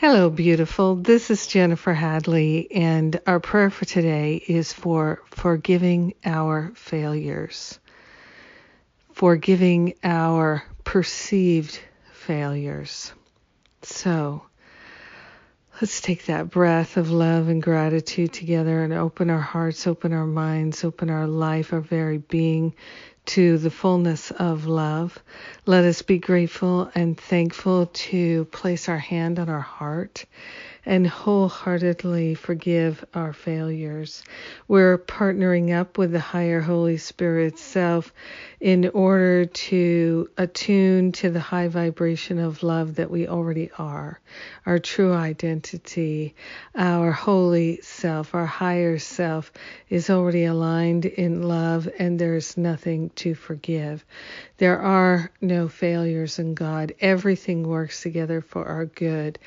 Hello, beautiful. This is Jennifer Hadley, and our prayer for today is for forgiving our failures, forgiving our perceived failures. So, let's take that breath of love and gratitude together and open our hearts, open our minds, open our life, our very being to the fullness of love. Let us be grateful and thankful to place our hand on our heart and wholeheartedly forgive our failures. We're partnering up with the higher Holy Spirit self in order to attune to the high vibration of love that we already are, our true identity, our holy self, our higher self is already aligned in love, and there's nothing to forgive. There are no failures in God. Everything works together for our good.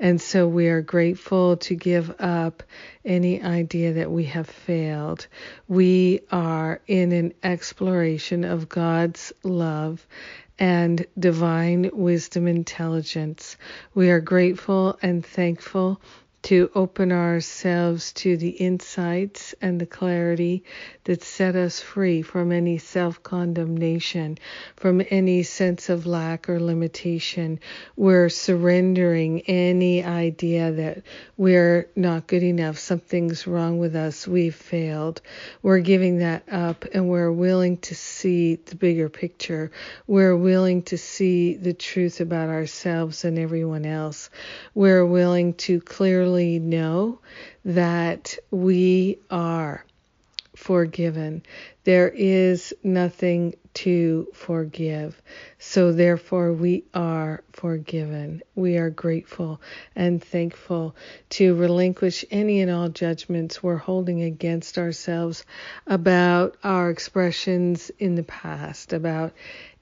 And so we are grateful to give up any idea that we have failed. We are in an exploration of God's love and divine wisdom intelligence. We are grateful and thankful to open ourselves to the insights and the clarity that set us free from any self condemnation, from any sense of lack or limitation. We're surrendering any idea that we're not good enough, something's wrong with us, we've failed. We're giving that up and we're willing to see the bigger picture. We're willing to see the truth about ourselves and everyone else. We're willing to clearly know that we are forgiven. There is nothing to forgive. So therefore we are forgiven. We are grateful and thankful to relinquish any and all judgments we're holding against ourselves about our expressions in the past, about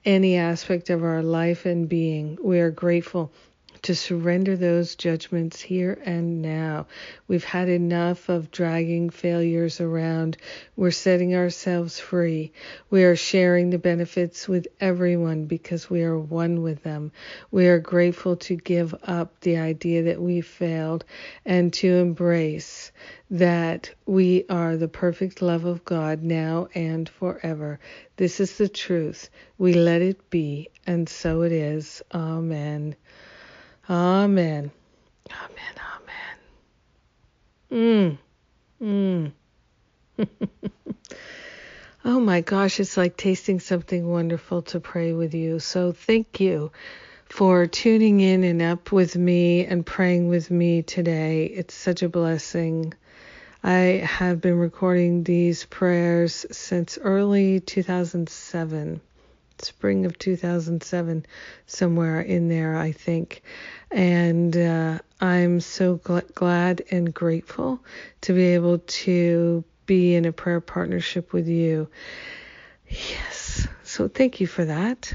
any aspect of our life and being. We are grateful to surrender those judgments here and now. We've had enough of dragging failures around. We're setting ourselves free. We are sharing the benefits with everyone because we are one with them. We are grateful to give up the idea that we failed and to embrace that we are the perfect love of God now and forever. This is the truth. We let it be, and so it is. Amen. Amen. Amen. Amen. Mm. Mm. oh my gosh, it's like tasting something wonderful to pray with you. So thank you for tuning in and up with me and praying with me today. It's such a blessing. I have been recording these prayers since early 2007 spring of 2007, somewhere in there, I think. And uh, I'm so gl- glad and grateful to be able to be in a prayer partnership with you. Yes, so thank you for that.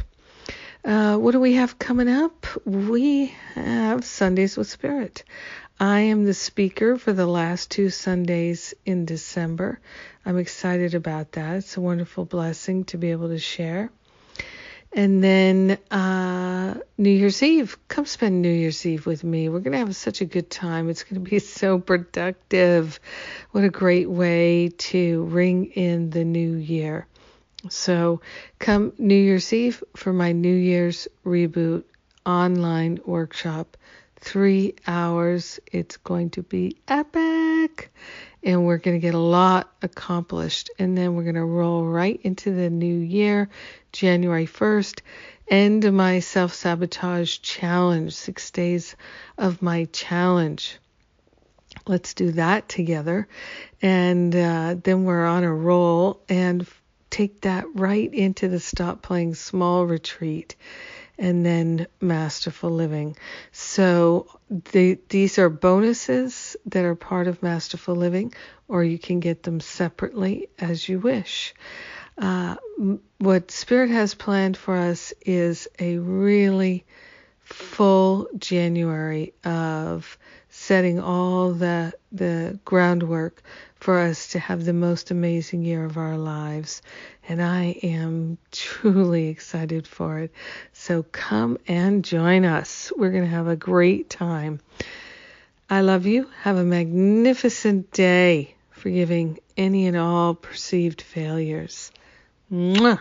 Uh, what do we have coming up? We have Sundays with Spirit. I am the speaker for the last two Sundays in December. I'm excited about that. It's a wonderful blessing to be able to share. And then uh, New Year's Eve, come spend New Year's Eve with me. We're going to have such a good time. It's going to be so productive. What a great way to ring in the new year. So come New Year's Eve for my New Year's Reboot online workshop. Three hours. It's going to be epic. And we're going to get a lot accomplished. And then we're going to roll right into the new year January 1st, end my self sabotage challenge, six days of my challenge. Let's do that together. And uh, then we're on a roll and take that right into the Stop Playing Small retreat and then Masterful Living. So the, these are bonuses that are part of Masterful Living, or you can get them separately as you wish. Uh, what Spirit has planned for us is a really full January of setting all the the groundwork for us to have the most amazing year of our lives and I am truly excited for it. So come and join us. We're going to have a great time. I love you. Have a magnificent day, forgiving any and all perceived failures. Mwah.